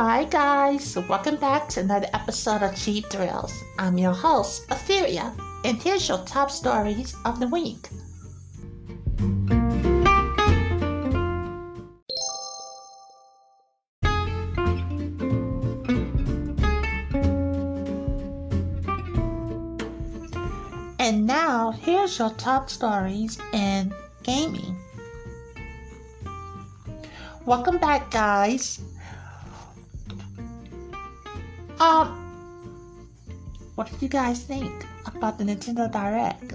Hi, guys. Welcome back to another episode of Cheap Thrills. I'm your host, Etheria, and here's your top stories of the week. And now, here's your top stories in gaming. Welcome back, guys. Um, what did you guys think about the Nintendo Direct?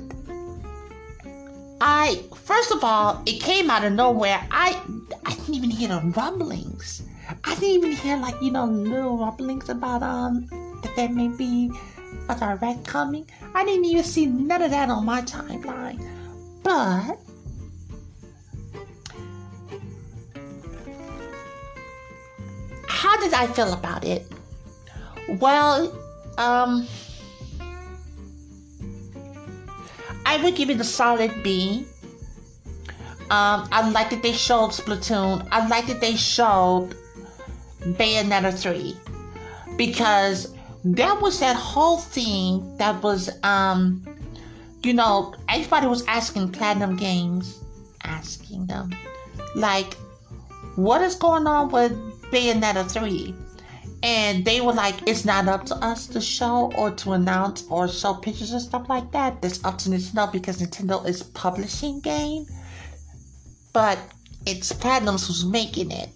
I first of all, it came out of nowhere. I I didn't even hear the rumblings. I didn't even hear like you know little rumblings about um that there may be a direct coming. I didn't even see none of that on my timeline. But how did I feel about it? Well, um, I would give it a solid B. Um, I like that they showed Splatoon. I like that they showed Bayonetta 3 because that was that whole thing that was, um, you know, everybody was asking Platinum Games, asking them, like, what is going on with Bayonetta 3? And they were like, it's not up to us to show or to announce or show pictures and stuff like that. It's up to Nintendo because Nintendo is publishing game. But it's Platinums who's making it.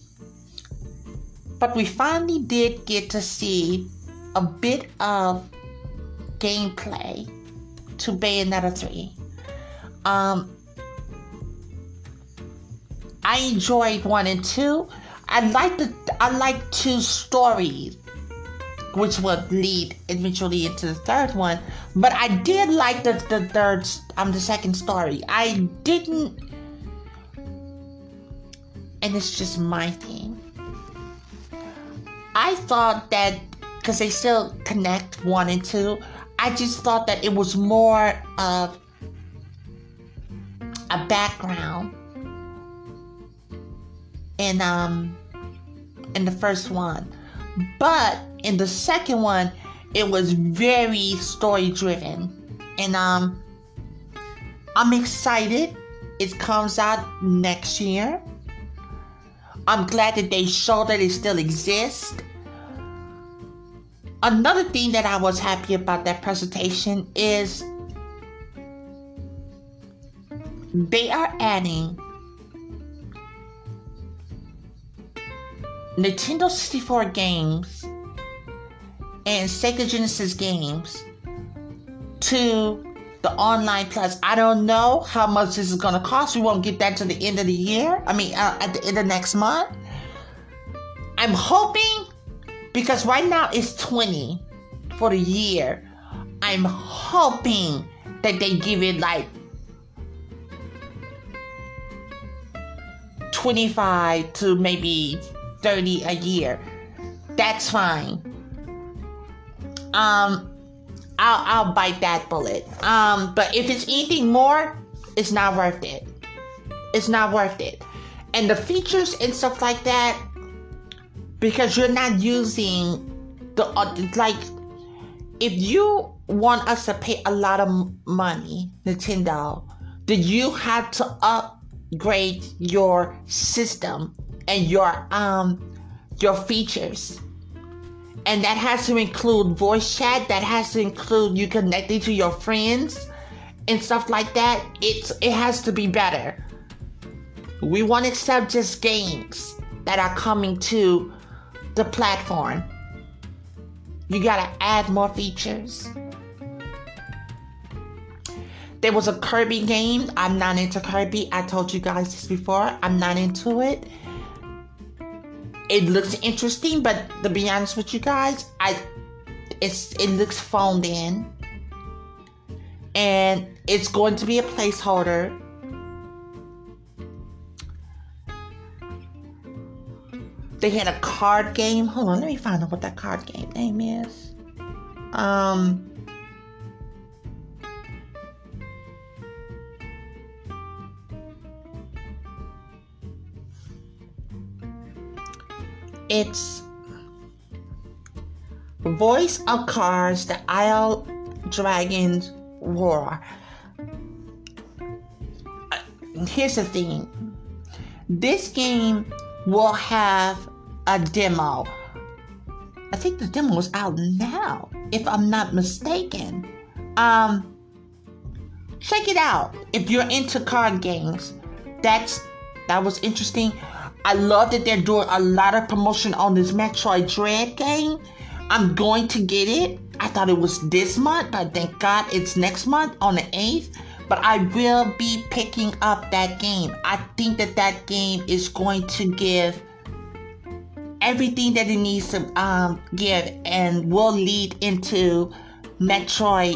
But we finally did get to see a bit of gameplay to Bayonetta 3. Um, I enjoyed one and two. I like the I like two stories, which would lead eventually into the third one. But I did like the the third um the second story. I didn't, and it's just my thing. I thought that because they still connect one and two. I just thought that it was more of a background in um in the first one. But in the second one, it was very story driven. And um I'm excited. It comes out next year. I'm glad that they show that it still exists. Another thing that I was happy about that presentation is they are adding Nintendo 64 games and Sega Genesis games to the online plus. I don't know how much this is going to cost. We won't get that to the end of the year. I mean, uh, at the end of next month. I'm hoping because right now it's 20 for the year. I'm hoping that they give it like 25 to maybe 30 a year. That's fine. Um I'll I'll bite that bullet. Um but if it's anything more, it's not worth it. It's not worth it. And the features and stuff like that because you're not using the uh, like if you want us to pay a lot of money, Nintendo, then you have to upgrade your system and your um your features. And that has to include voice chat, that has to include you connecting to your friends and stuff like that. It's it has to be better. We want to accept just games that are coming to the platform. You gotta add more features. There was a Kirby game. I'm not into Kirby. I told you guys this before. I'm not into it it looks interesting, but to be honest with you guys, I it's it looks phoned in. And it's going to be a placeholder. They had a card game. Hold on, let me find out what that card game name is. Um It's Voice of Cards, the Isle Dragon Roars. Uh, here's the thing this game will have a demo. I think the demo is out now, if I'm not mistaken. Um, check it out if you're into card games. That's that was interesting. I love that they're doing a lot of promotion on this Metroid Dread game. I'm going to get it. I thought it was this month, but thank God it's next month on the 8th. But I will be picking up that game. I think that that game is going to give everything that it needs to um, give and will lead into Metroid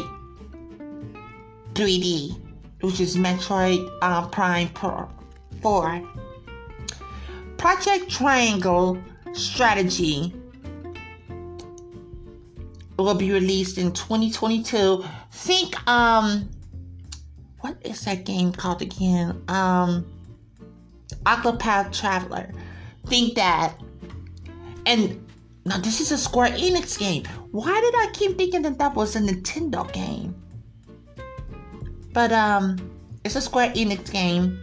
3D, which is Metroid uh, Prime 4. Project Triangle Strategy will be released in 2022. Think, um, what is that game called again? Um, Octopath Traveler. Think that. And now this is a Square Enix game. Why did I keep thinking that that was a Nintendo game? But um, it's a Square Enix game.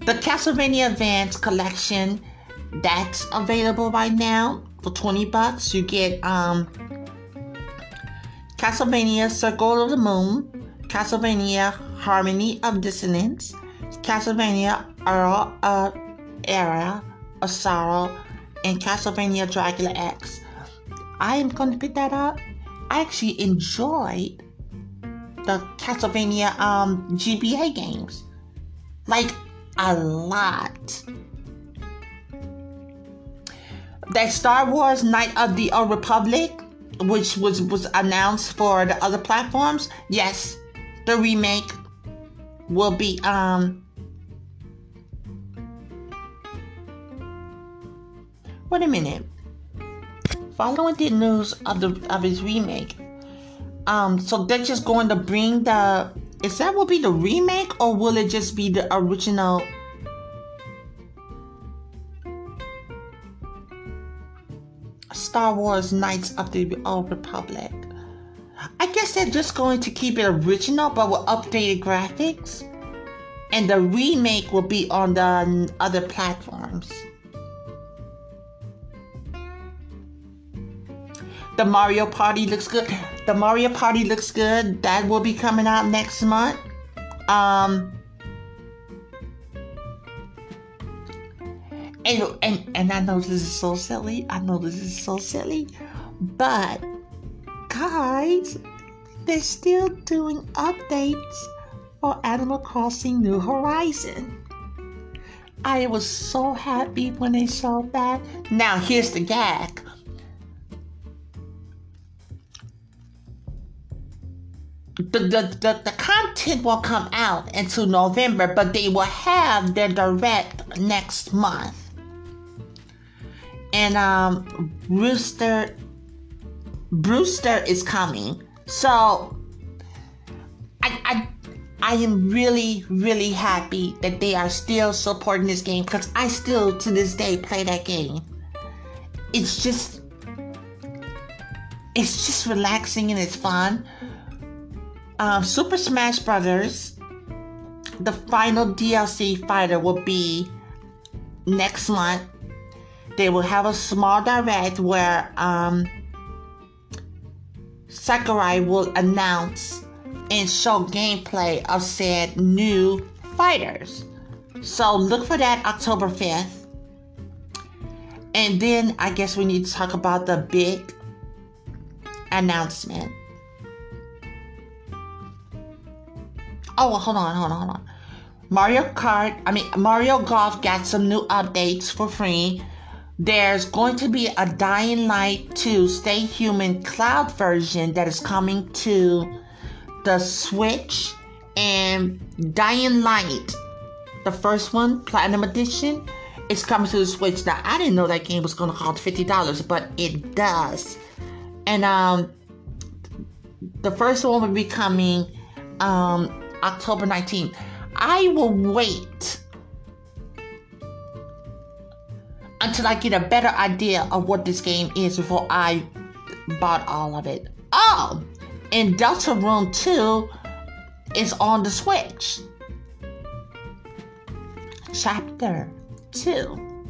The Castlevania Advance Collection that's available right now for 20 bucks. You get um Castlevania Circle of the Moon, Castlevania Harmony of Dissonance, Castlevania Earl of Aria of Sorrow, and Castlevania Dracula X. I am going to pick that up. I actually enjoyed the Castlevania um, GBA games. Like a lot. That Star Wars Knight of the Old Republic, which was was announced for the other platforms, yes, the remake will be um Wait a minute. Following the news of the of his remake, um, so they're just going to bring the. Is that will be the remake, or will it just be the original? Star Wars Knights of the Old Republic. I guess they're just going to keep it original but with updated graphics. And the remake will be on the other platforms. The Mario Party looks good. The Mario Party looks good. That will be coming out next month. Um, and, and and I know this is so silly. I know this is so silly, but guys, they're still doing updates for Animal Crossing New Horizon. I was so happy when they saw that. Now here's the gag. The, the, the, the content will come out into November, but they will have their direct next month. And um, Brewster Brewster is coming. So I, I I am really, really happy that they are still supporting this game because I still to this day play that game. It's just it's just relaxing and it's fun um, Super Smash Brothers, the final DLC fighter will be next month. They will have a small direct where um, Sakurai will announce and show gameplay of said new fighters. So look for that October 5th. And then I guess we need to talk about the big announcement. Oh, hold on, hold on, hold on. Mario Kart, I mean, Mario Golf got some new updates for free. There's going to be a Dying Light 2 Stay Human Cloud version that is coming to the Switch and Dying Light, the first one, Platinum Edition, is coming to the Switch. Now, I didn't know that game was going to cost $50, but it does. And um, the first one will be coming um, October 19th. I will wait until I get a better idea of what this game is before I bought all of it. Oh, and Deltarune 2 is on the Switch. Chapter 2.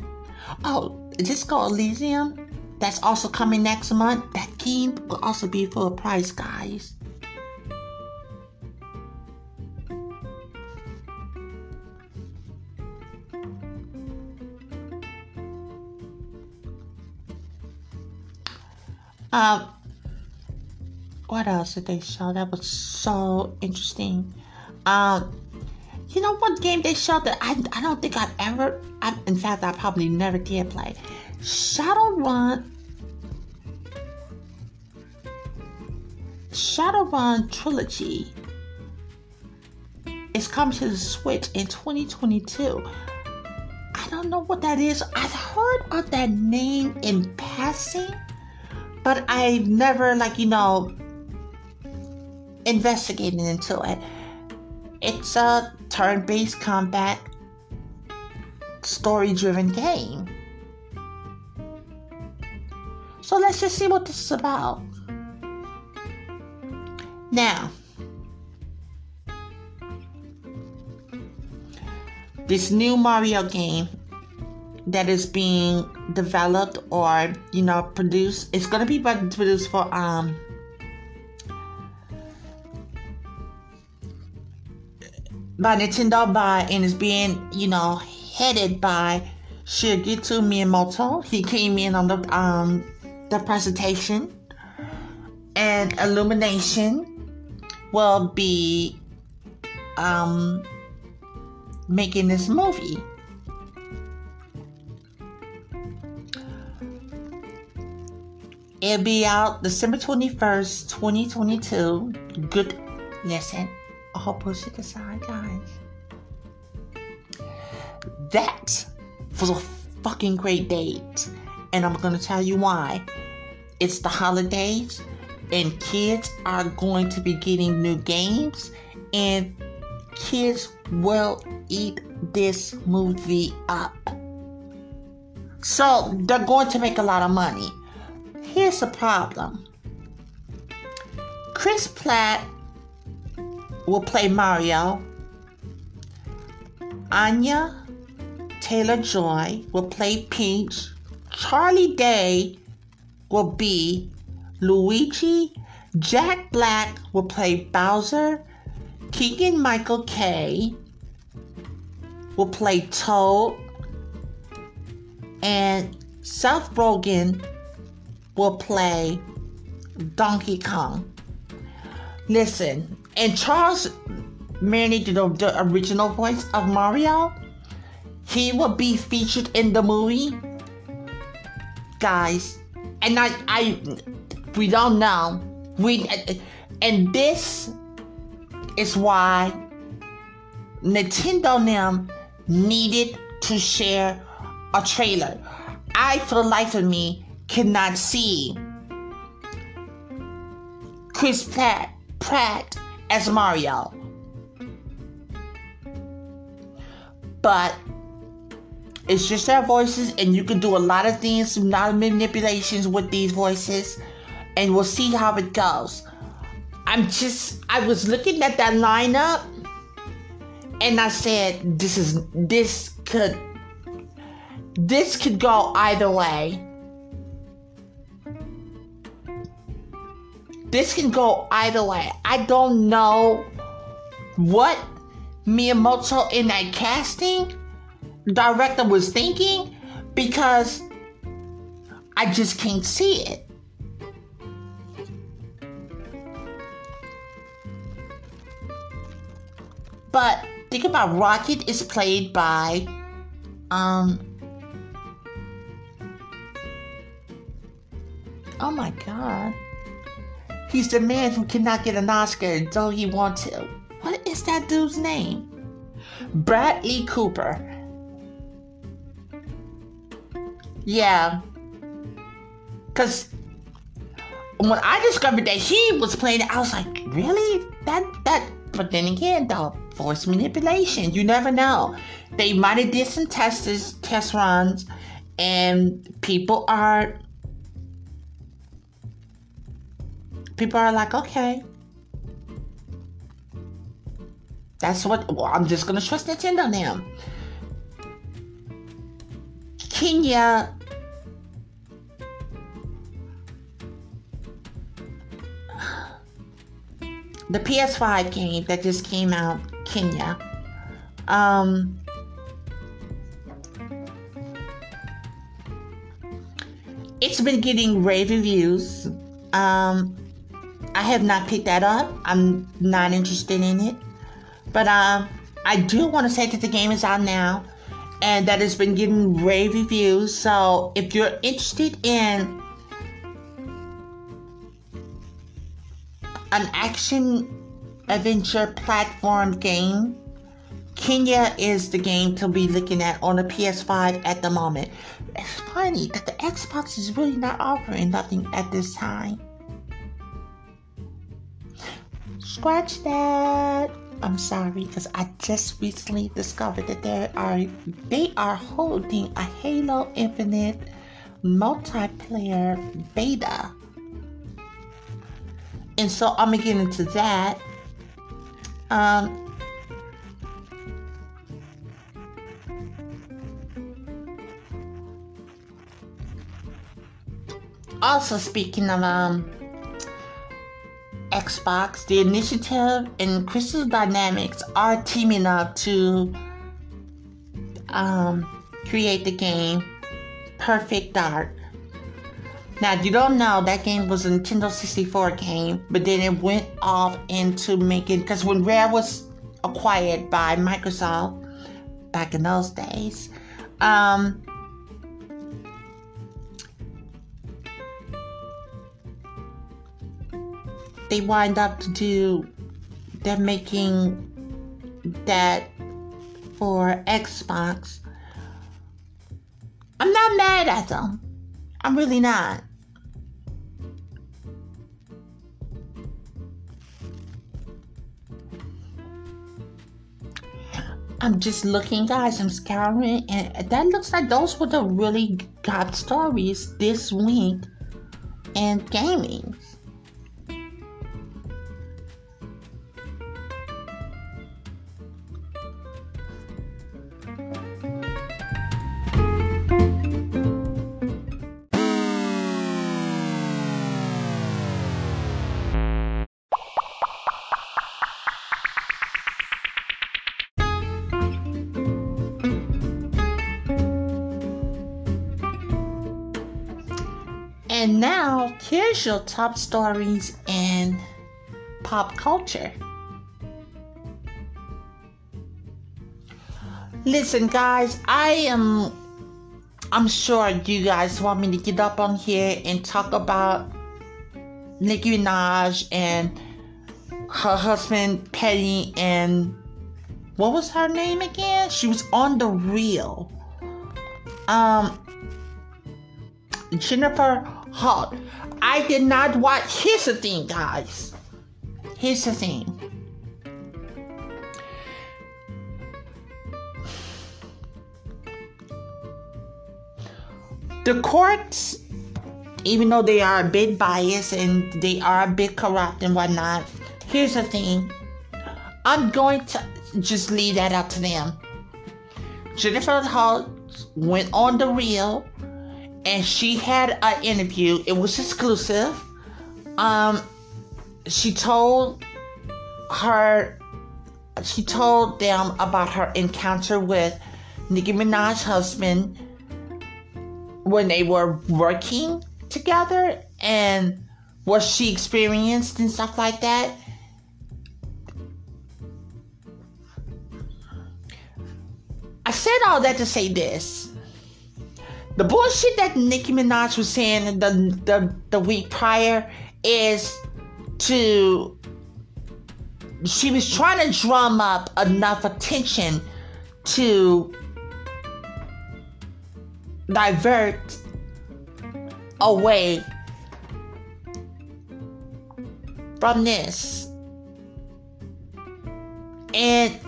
Oh, Disco Elysium, that's also coming next month. That game will also be full price, guys. Um, what else did they show that was so interesting? Um, you know what game they showed that I, I don't think I've ever, I, in fact, I probably never did play. Shadowrun. Shadowrun Trilogy is coming to the Switch in 2022. I don't know what that is. I've heard of that name in passing, but I've never, like, you know, investigated into it. It's a turn based combat story driven game. So let's just see what this is about. Now, this new Mario game that is being developed or you know produced, it's gonna be produced for um by Nintendo by and is being, you know, headed by Shigeru Miyamoto. He came in on the um the presentation. And Illumination will be um making this movie. It'll be out December 21st, 2022. Good listen all pushing aside, guys. That was a fucking great date. And I'm gonna tell you why. It's the holidays, and kids are going to be getting new games, and kids will eat this movie up. So they're going to make a lot of money. Here's the problem Chris Pratt will play Mario. Anya Taylor Joy will play Peach. Charlie Day will be Luigi. Jack Black will play Bowser. Keegan Michael Key will play Toad. And Seth Rogen will play Donkey Kong. Listen, and Charles Martinet, the, the original voice of Mario, he will be featured in the movie. Guys, and I, I, we don't know. We, and this is why Nintendo them needed to share a trailer. I, for the life of me, cannot see Chris Pratt, Pratt as Mario. But it's just their voices, and you can do a lot of things, of manipulations with these voices, and we'll see how it goes. I'm just, I was looking at that lineup, and I said, this is, this could, this could go either way. This can go either way. I don't know what Miyamoto in that casting director was thinking because I just can't see it. But think about Rocket is played by um Oh my god. He's the man who cannot get an Oscar though he wants to. What is that dude's name? Bradley Cooper. Yeah. Cause when I discovered that he was playing it, I was like, really? That that but then again though, voice manipulation, you never know. They might have did some tests test runs and people are people are like, okay. That's what well, I'm just gonna trust Nintendo now. Kena the PS5 game that just came out, Kena. Um, it's been getting rave reviews. Um, I have not picked that up. I'm not interested in it. But um, I do want to say that the game is out now and that it's been getting rave reviews. So if you're interested in an action adventure platform game, Kena is the game to be looking at on the PS5 at the moment. It's funny that the Xbox is really not offering nothing at this time. Scratch that. I'm sorry because I just recently discovered that there are they are holding a Halo Infinite multiplayer beta and so I'm gonna get into that. Um, also, speaking of um, Xbox, the initiative and Crystal Dynamics are teaming up to um, create the game Perfect Dark. Now, you don't know that game was a Nintendo 64 game, but then it went off into making because when Rare was acquired by Microsoft back in those days, um, they wind up to do they're making that for Xbox. I'm not mad at them. I'm really not. I'm just looking, guys. I'm scouring, and that looks like those were the really good stories this week in gaming. Here's your top stories in pop culture. Listen, guys, I am. I'm sure you guys want me to get up on here and talk about Nicki Minaj and her husband Petty and what was her name again? She was on the real. Um, Jennifer Hart. I did not watch. Here's the thing, guys. Here's the thing. The courts, even though they are a bit biased and they are a bit corrupt and whatnot, here's the thing. I'm going to just leave that up to them. Jennifer Hart went on the real and she had an interview. It was exclusive. Um, she told her, she told them about her encounter with Nicki Minaj's husband when they were working together and what she experienced and stuff like that. I said all that to say this the bullshit that Nicki Minaj was saying the the, the week prior is to she was trying to drum up enough attention to divert away from this. And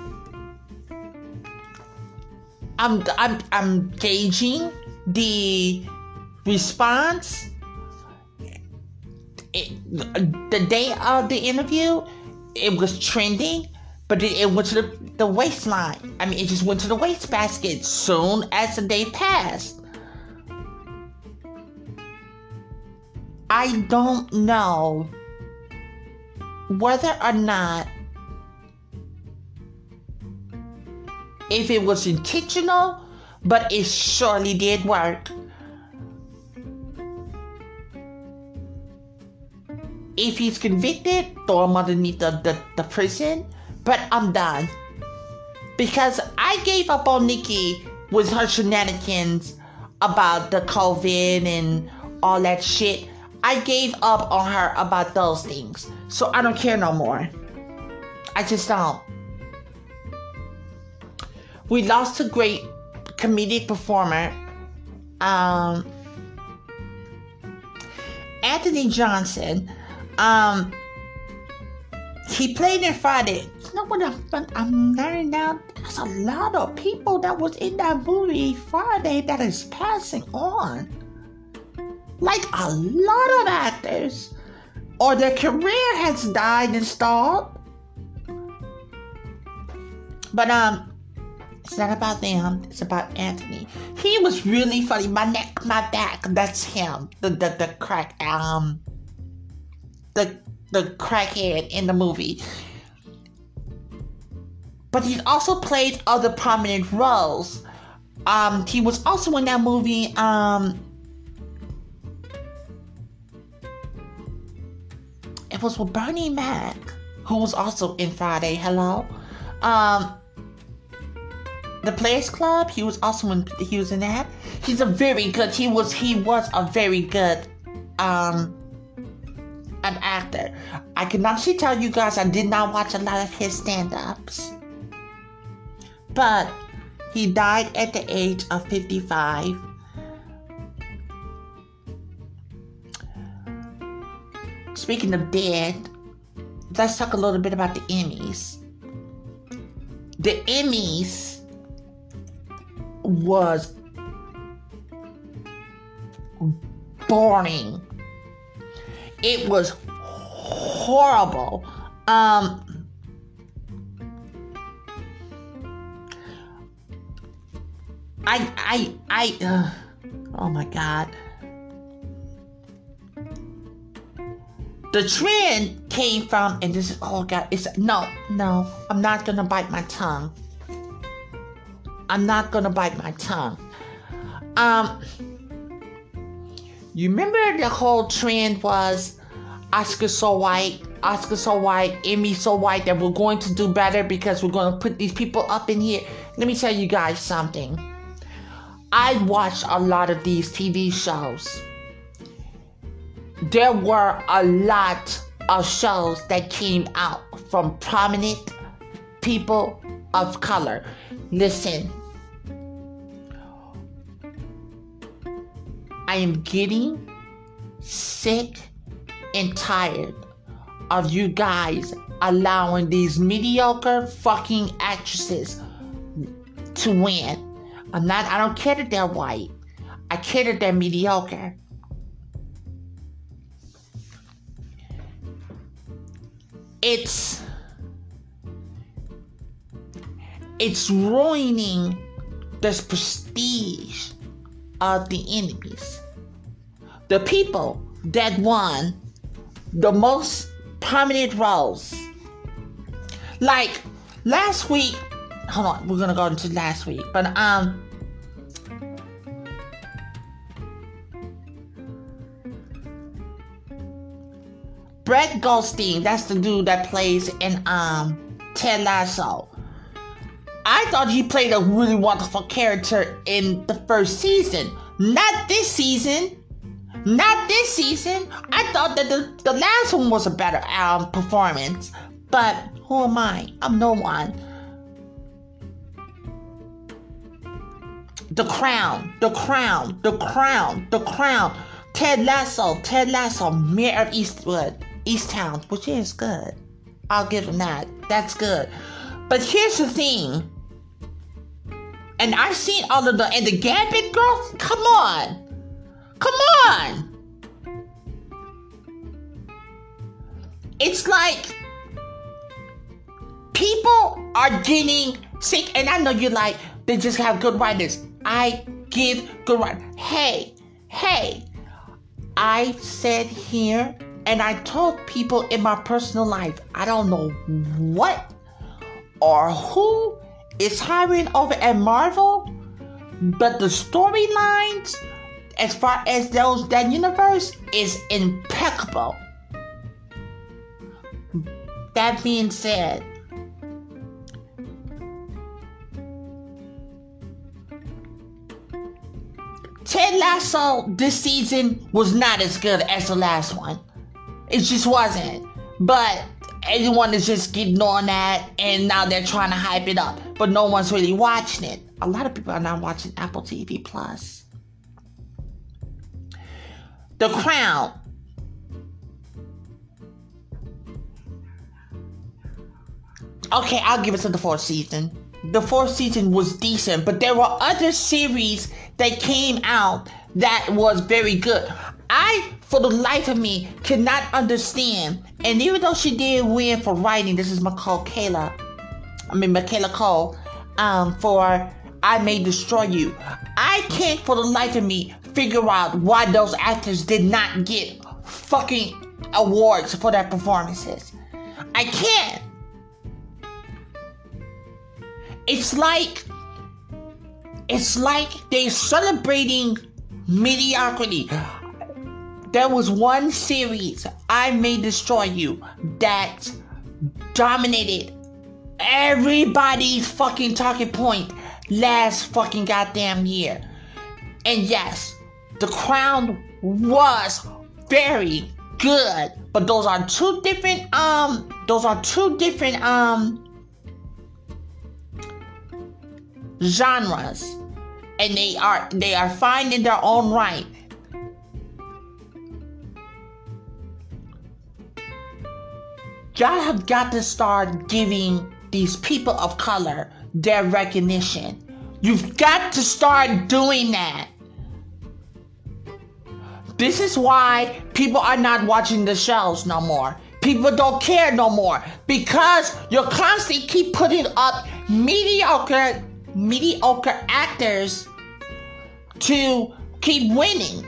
I'm I'm I'm gauging the response the day of the interview, it was trending, but it, it went to the, the waistline. I mean, it just went to the wastebasket soon as the day passed. I don't know whether or not if it was intentional, but it surely did work. If he's convicted, throw him underneath the, the, the prison. But I'm done. Because I gave up on Nicki with her shenanigans about the COVID and all that shit. I gave up on her about those things. So I don't care no more. I just don't. We lost a great comedic performer. Um, Anthony Johnson. Um, he played in Friday. You know what I'm, I'm learning now? There's a lot of people that was in that movie Friday that is passing on. Like a lot of actors. Or their career has died and stalled. But um it's not about them. It's about Anthony. He was really funny. My neck, my back. That's him. The the the crack um the the crackhead in the movie. But he also played other prominent roles. Um, he was also in that movie. Um, it was with Bernie Mac, who was also in Friday. Hello. Um, the Players Club. He was also in he was in that. He's a very good. He was he was a very good um an actor. I can honestly tell you guys I did not watch a lot of his stand-ups. But he died at the age of 55. Speaking of dead, let's talk a little bit about the Emmys. The Emmys was boring. It was horrible. Um, I, I, I, uh, oh my God. The trend came from, and this is, oh God, it's, no, no, I'm not gonna bite my tongue. I'm not gonna bite my tongue. Um, you remember the whole trend was Oscar so white, Oscar so white, Emmy so white that we're going to do better because we're to put these people up in here. Let me tell you guys something. I watched a lot of these TV shows. There were a lot of shows that came out from prominent people of color. Listen, I am getting sick and tired of you guys allowing these mediocre fucking actresses to win. I'm not, I don't care that they're white. I care that they're mediocre. It's it's ruining this prestige of the Emmys. The people that won the most prominent roles. Like last week, hold on, we're gonna go into last week, but um Brett Goldstein, that's the dude that plays in um Ted Lasso. I thought he played a really wonderful character in the first season. Not this season. Not this season. I thought that the, the last one was a better um, performance. But who am I? I'm no one. The Crown, The Crown, The Crown, The Crown. Ted Lasso, Ted Lasso, Mare of Eastwood, Easttown, which is good. I'll give him that. That's good. But here's the thing and I've seen all of the and the Gambit girls. Come on, come on. it's like people are getting sick, and I know you're like, they just have good writers. I give good writers. Hey, hey, I said here and I told people in my personal life, I don't know what or who is hiring over at Marvel, but the storylines, as far as those that universe, is impeccable. That being said, Ted Lasso this season was not as good as the last one. It just wasn't. But everyone is just getting on that and now they're trying to hype it up. But no one's really watching it. A lot of people are not watching Apple TV Plus. The Crown. Okay, I'll give it to the fourth season. The fourth season was decent, but there were other series that came out that was very good. I, for the life of me, cannot understand. And even though she did win for writing, this is Michaela Kayla. I mean Michaela Coel, um, for I May Destroy You. I can't for the life of me figure out why those actors did not get fucking awards for their performances. I can't. It's like it's like they're celebrating mediocrity. There was one series, I May Destroy You, that dominated everybody's fucking talking point last fucking goddamn year. And yes, The Crown was very good, but those are two different um those are two different um genres and they are they are fine in their own right y'all have got to start giving these people of color their recognition. You've got to start doing that. This is why people are not watching the shows no more. People don't care no more because you constantly keep putting up mediocre mediocre actors to keep winning.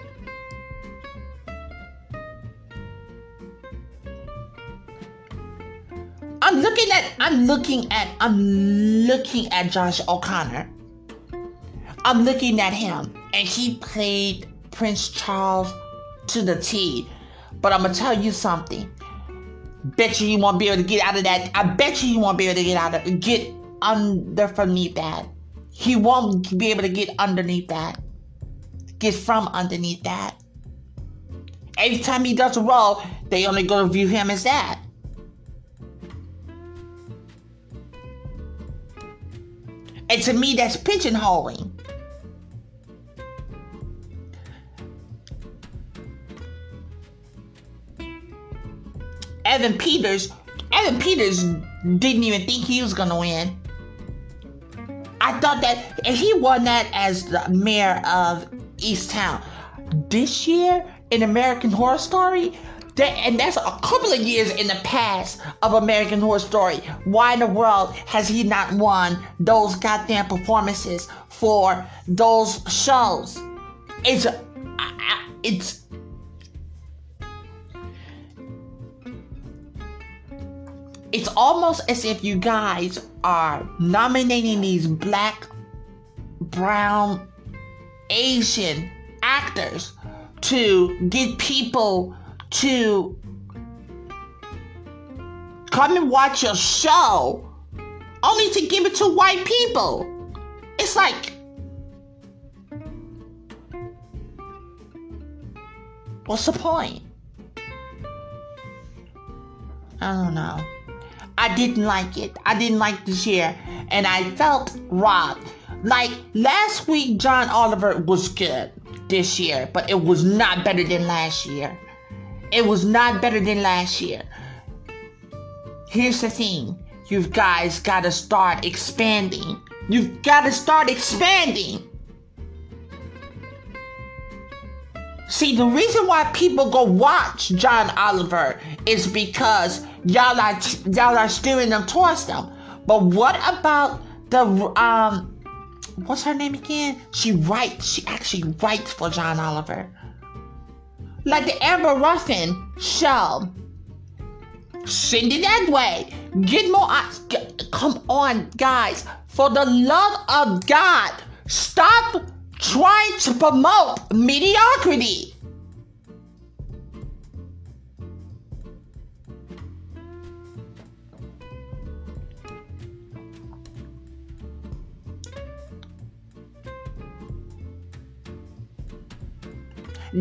I'm looking at I'm looking at I'm looking at Josh O'Connor. I'm looking at him and he played Prince Charles to the T. But I'm gonna tell you something. Bet you he won't be able to get out of that. I bet you he won't be able to get out of get under underneath that. He won't be able to get underneath that. Get from underneath that. Every time he does a role, they only gonna view him as that. And to me, that's pigeonholing. Evan Peters, Evan Peters didn't even think he was gonna win. I thought that and he won that as the mayor of East Town. This year in American Horror Story, that, and that's a couple of years in the past of American Horror Story. Why in the world has he not won those goddamn performances for those shows? It's uh, uh, it's it's almost as if you guys are nominating these black, brown, Asian actors to get people to come and watch your show only to give it to white people. It's like, what's the point? I don't know. I didn't like it. I didn't like this year, and I felt robbed. Like last week, John Oliver was good this year, but it was not better than last year. It was not better than last year. Here's the thing you guys gotta start expanding. You've gotta start expanding. See, the reason why people go watch John Oliver is because y'all are y'all are steering them towards them. But what about the um what's her name again? She writes. She actually writes for John Oliver. Like the Amber Ruffin show. Send it that way. Get more eyes. Come on, guys. For the love of God, stop trying to promote mediocrity.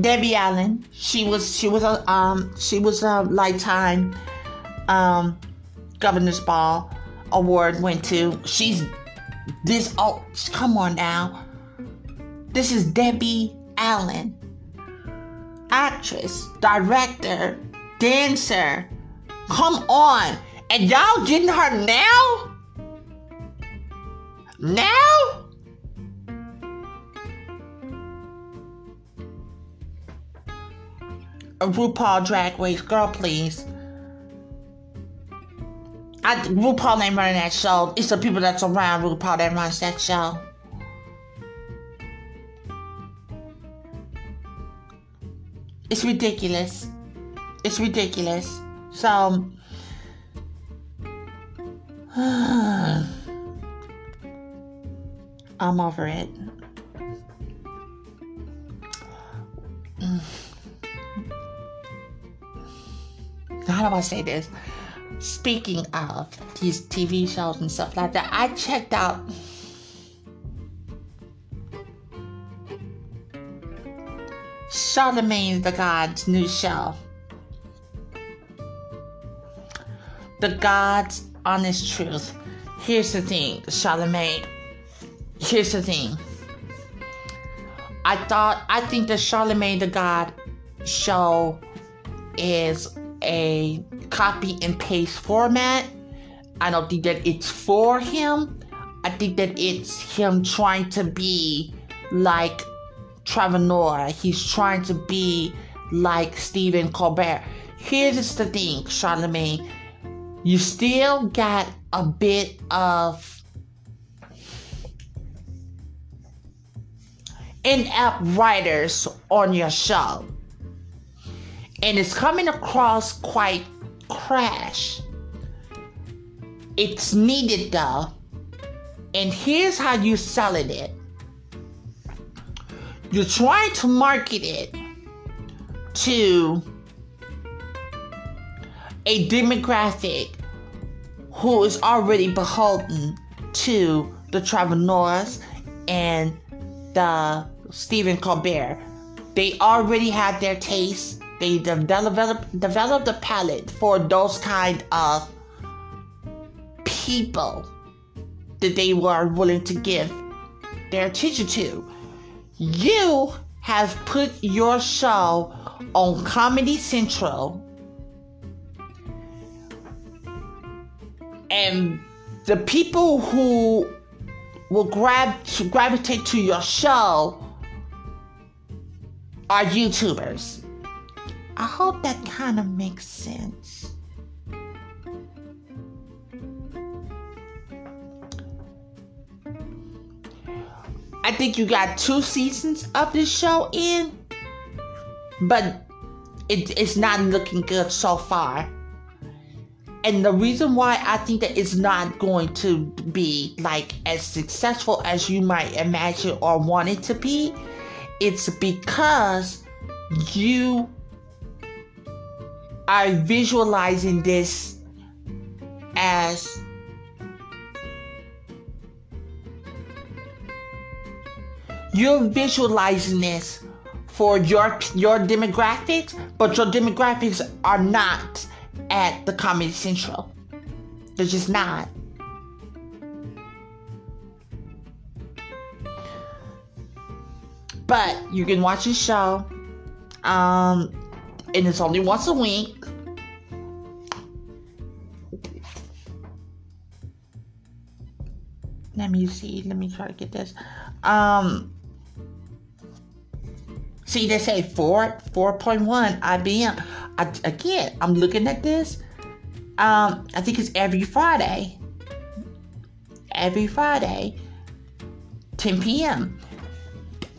Debbie Allen. She was she was a um she was a lifetime um governor's ball award went to. She's this oh come on now. This is Debbie Allen. Actress, director, dancer. Come on. And y'all getting her now? Now? A RuPaul Drag Race. Girl, please. I, RuPaul ain't running that show. It's the people that's around RuPaul that runs that show. It's ridiculous. It's ridiculous. So, I'm over it. How do I say this? Speaking of these TV shows and stuff like that, I checked out Charlamagne the God's new show. The God's Honest Truth. Here's the thing, Charlamagne. Here's the thing. I thought, I think the Charlamagne the God show is a copy and paste format. I don't think that it's for him. I think that it's him trying to be like Trevor Noah. He's trying to be like Stephen Colbert. Here's the thing, Charlamagne. You still got a bit of in-app writers on your show and it's coming across quite crash. It's needed though, and here's how you selling it. You're trying to market it to a demographic who is already beholden to the Trevor Noahs and the Stephen Colbert. They already have their taste they developed developed a palette for those kind of people that they were willing to give their attention to. You have put your show on Comedy Central and the people who will grab gravitate to your show are YouTubers. I hope that kind of makes sense. I think you got two seasons of this show in, but it, it's not looking good so far. And the reason why I think that it's not going to be like as successful as you might imagine or want it to be, it's because you are visualizing this as you're visualizing this for your your demographics, but your demographics are not at the Comedy Central. They're just not. But you can watch the show. Um, and it's only once a week. Let me see. Let me try to get this. Um, See, they say 4, 4.1 IBM. I, again, I'm looking at this. Um, I think it's every Friday. Every Friday, 10 p.m.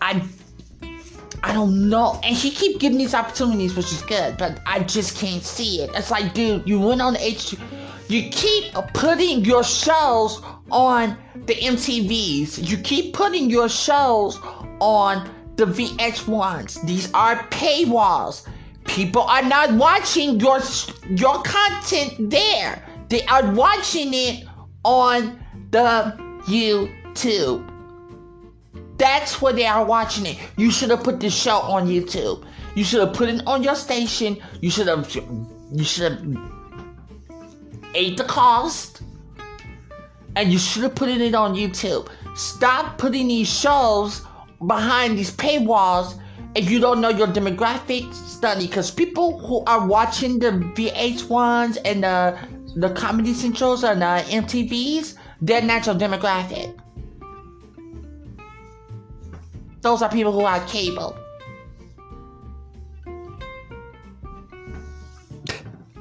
I I don't know. And she keep giving these opportunities, which is good, but I just can't see it. It's like, dude, you went on the H. You keep putting your shows on the MTVs. You keep putting your shows on the VH1s. These are paywalls. People are not watching your your content there. They are watching it on the YouTube. That's where they are watching it. You should have put this show on YouTube. You should have put it on your station. You should have you should have ate the cost. And you should have put it on YouTube. Stop putting these shows behind these paywalls if you don't know your demographic study because people who are watching the VH1s and the the comedy centrals and the MTVs, they're natural demographic. Those are people who have cable.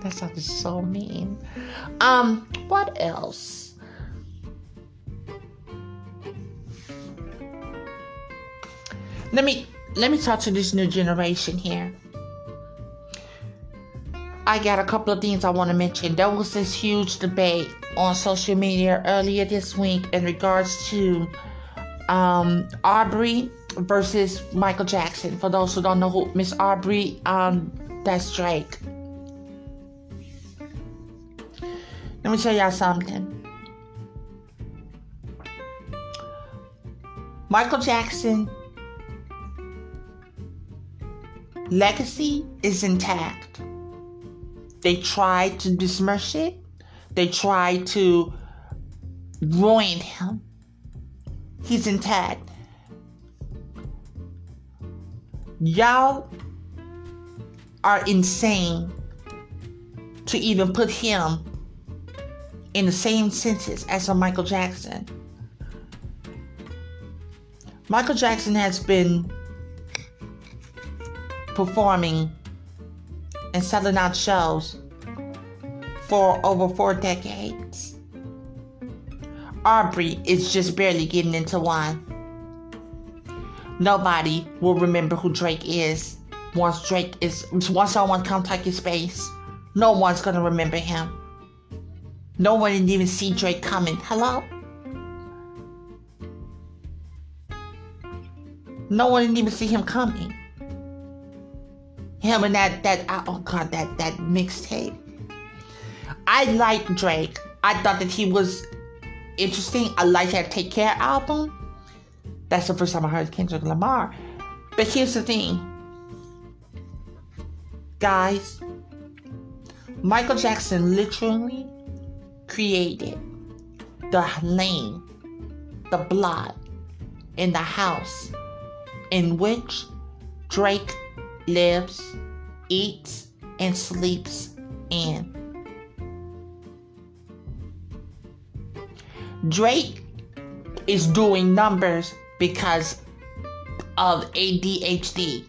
That sounds so mean. Um, what else? Let me let me talk to this new generation here. I got a couple of things I want to mention. There was this huge debate on social media earlier this week in regards to um, Aubrey versus Michael Jackson. For those who don't know who Miss Aubrey, um, that's Drake. Let me tell y'all something. Michael Jackson legacy is intact. They tried to besmirch it. They tried to ruin him. He's intact. Y'all are insane to even put him in the same sentence as a Michael Jackson. Michael Jackson has been performing and selling out shows for over four decades. Aubrey is just barely getting into one. Nobody will remember who Drake is once Drake is once someone comes take his space. No one's gonna remember him. No one didn't even see Drake coming. Hello? No one didn't even see him coming. Him and that that oh, oh god that that mixtape. I like Drake. I thought that he was interesting. I like that Take Care album. That's the first time I heard Kendrick Lamar. But here's the thing, guys. Michael Jackson literally created the lane, the block in the house in which Drake lives, eats, and sleeps in. Drake is doing numbers because of ADHD.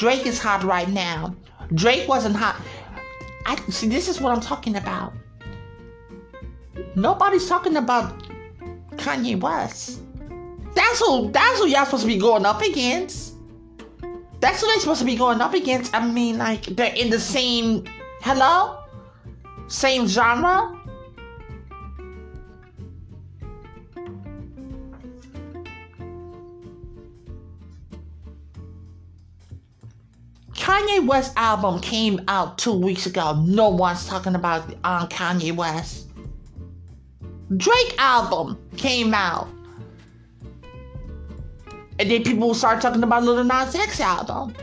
Drake is hot right now. Drake wasn't hot. I see this is what I'm talking about. Nobody's talking about Kanye West. That's who that's who y'all supposed to be going up against. That's who they're supposed to be going up against. I mean, like they're in the same hello? Same genre? Kanye West album came out two weeks ago. No one's talking about um, Kanye West. Drake album came out. And then people start talking about Lil Nas X album.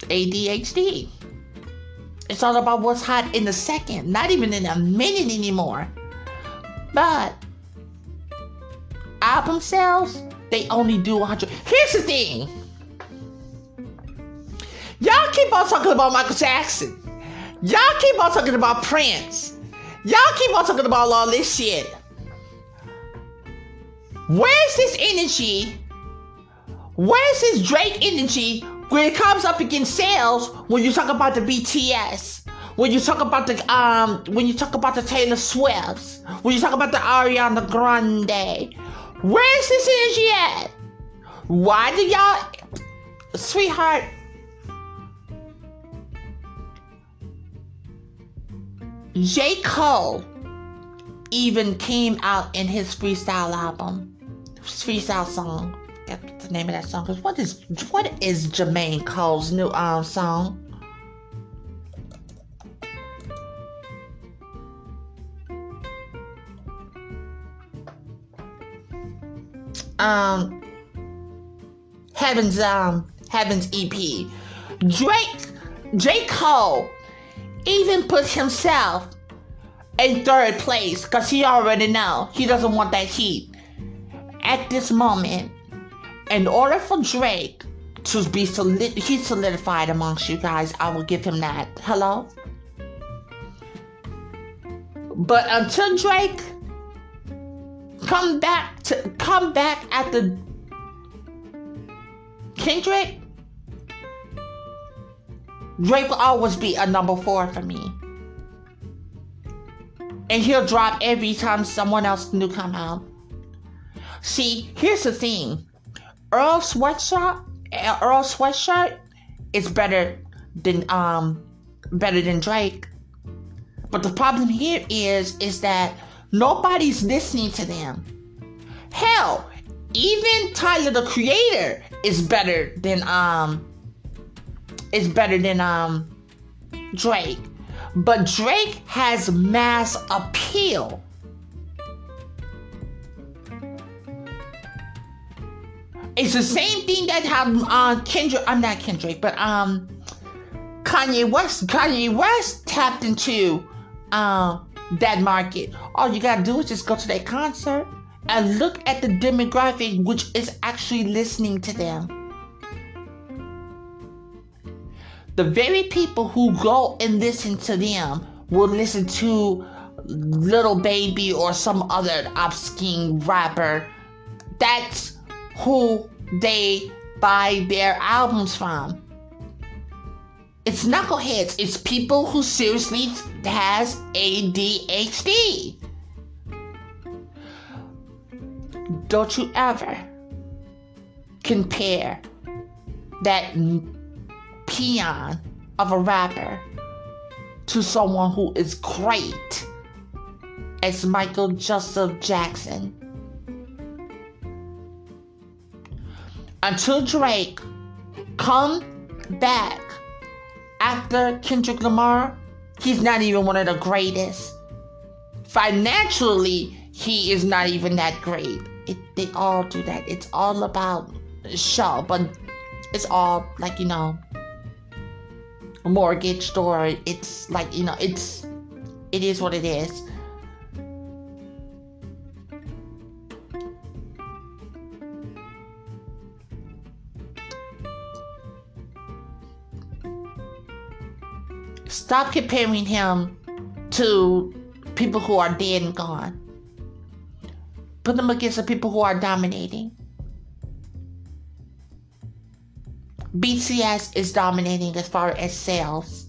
ADHD. It's all about what's hot in the second, not even in a minute anymore. But album sales, they only do 100. Here's the thing keep on talking about Michael Jackson. Y'all keep on talking about Prince. Y'all keep on talking about all this shit. Where's this energy? Where's this Drake energy when it comes up against sales when you talk about the BTS? When you talk about the um when you talk about the Taylor Swifts, when you talk about the Ariana Grande, where's this energy at? Why do y'all sweetheart J. Cole even came out in his freestyle album, freestyle song. That's the name of that song. Cause what is what is Jermaine Cole's new um song? Um, Heaven's um Heaven's EP. Drake J Cole even puts himself in third place because he already know he doesn't want that heat. At this moment, in order for Drake to be solid, he's solidified amongst you guys. I will give him that. Hello. But until Drake come back to come back at the Kendrick, Drake will always be a number four for me. And he'll drop every time someone else new come out. See, here's the thing. Earl sweatshirt, Earl sweatshirt is better than um better than Drake. But the problem here is is that nobody's listening to them. Hell, even Tyler the Creator is better than um is better than um Drake. But Drake has mass appeal. It's the same thing that had uh, Kendrick. I'm not Kendrick, but um, Kanye West. Kanye West tapped into uh, that market. All you gotta do is just go to that concert and look at the demographic which is actually listening to them. The very people who go and listen to them will listen to Lil Baby or some other obscene rapper. That's who they buy their albums from. It's knuckleheads. It's people who seriously has ADHD. Don't you ever compare that peon of a rapper to someone who is great as Michael Joseph Jackson. Until Drake come back after Kendrick Lamar, he's not even one of the greatest. Financially, he is not even that great. It, they all do that. It's all about show, but it's all like you know, a mortgage store. It's like you know, it's it is what it is. Stop comparing him to people who are dead and gone. Put them against the people who are dominating. BTS is dominating as far as sales.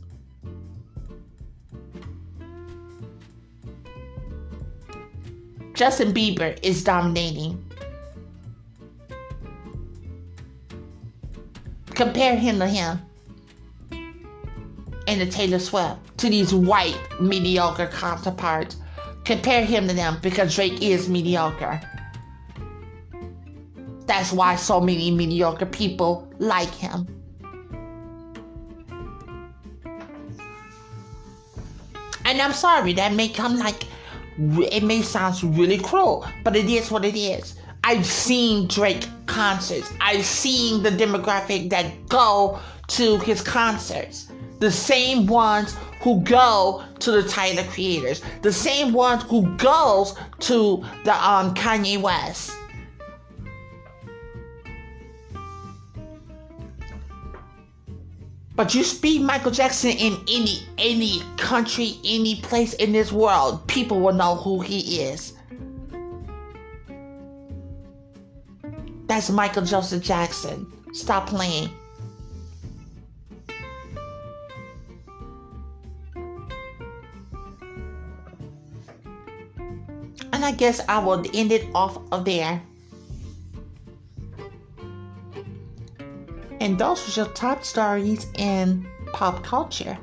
Justin Bieber is dominating. Compare him to him and the Taylor Swift to these white mediocre counterparts. Compare him to them because Drake is mediocre. That's why so many mediocre people like him. And I'm sorry, that may come like, it may sound really cruel, but it is what it is. I've seen Drake concerts. I've seen the demographic that go to his concerts the same ones who go to the Tyler creators, the same ones who goes to the um, Kanye West. But you speak Michael Jackson in any any country, any place in this world, people will know who he is. That's Michael Joseph Jackson. Stop playing. And I guess I will end it off of there. And those were your top stories in pop culture.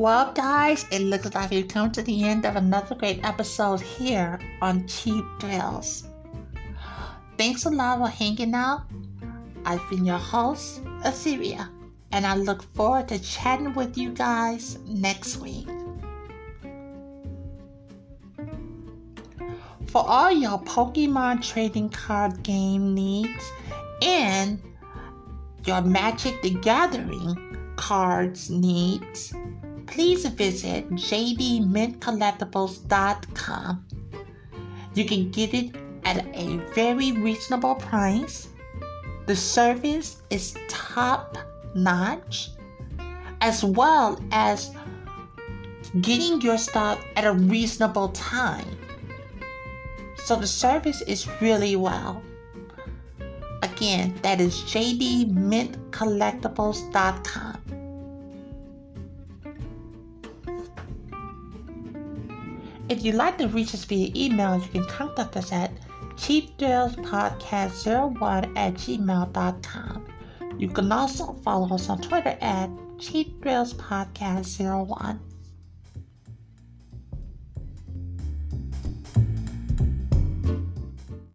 Well, guys, it looks like we've come to the end of another great episode here on Cheap Thrills. Thanks a lot for hanging out. I've been your host, Assyria, and I look forward to chatting with you guys next week. For all your Pokemon trading card game needs and your Magic the Gathering cards needs, please visit jdmintcollectibles.com. You can get it at a very reasonable price. The service is top notch, as well as getting your stuff at a reasonable time. So the service is really well. Again, that is jdmintcollectibles.com. If you'd like to reach us via email, you can contact us at cheapthrillspodcast01 at gmail.com. You can also follow us on Twitter at cheapthrillspodcast01.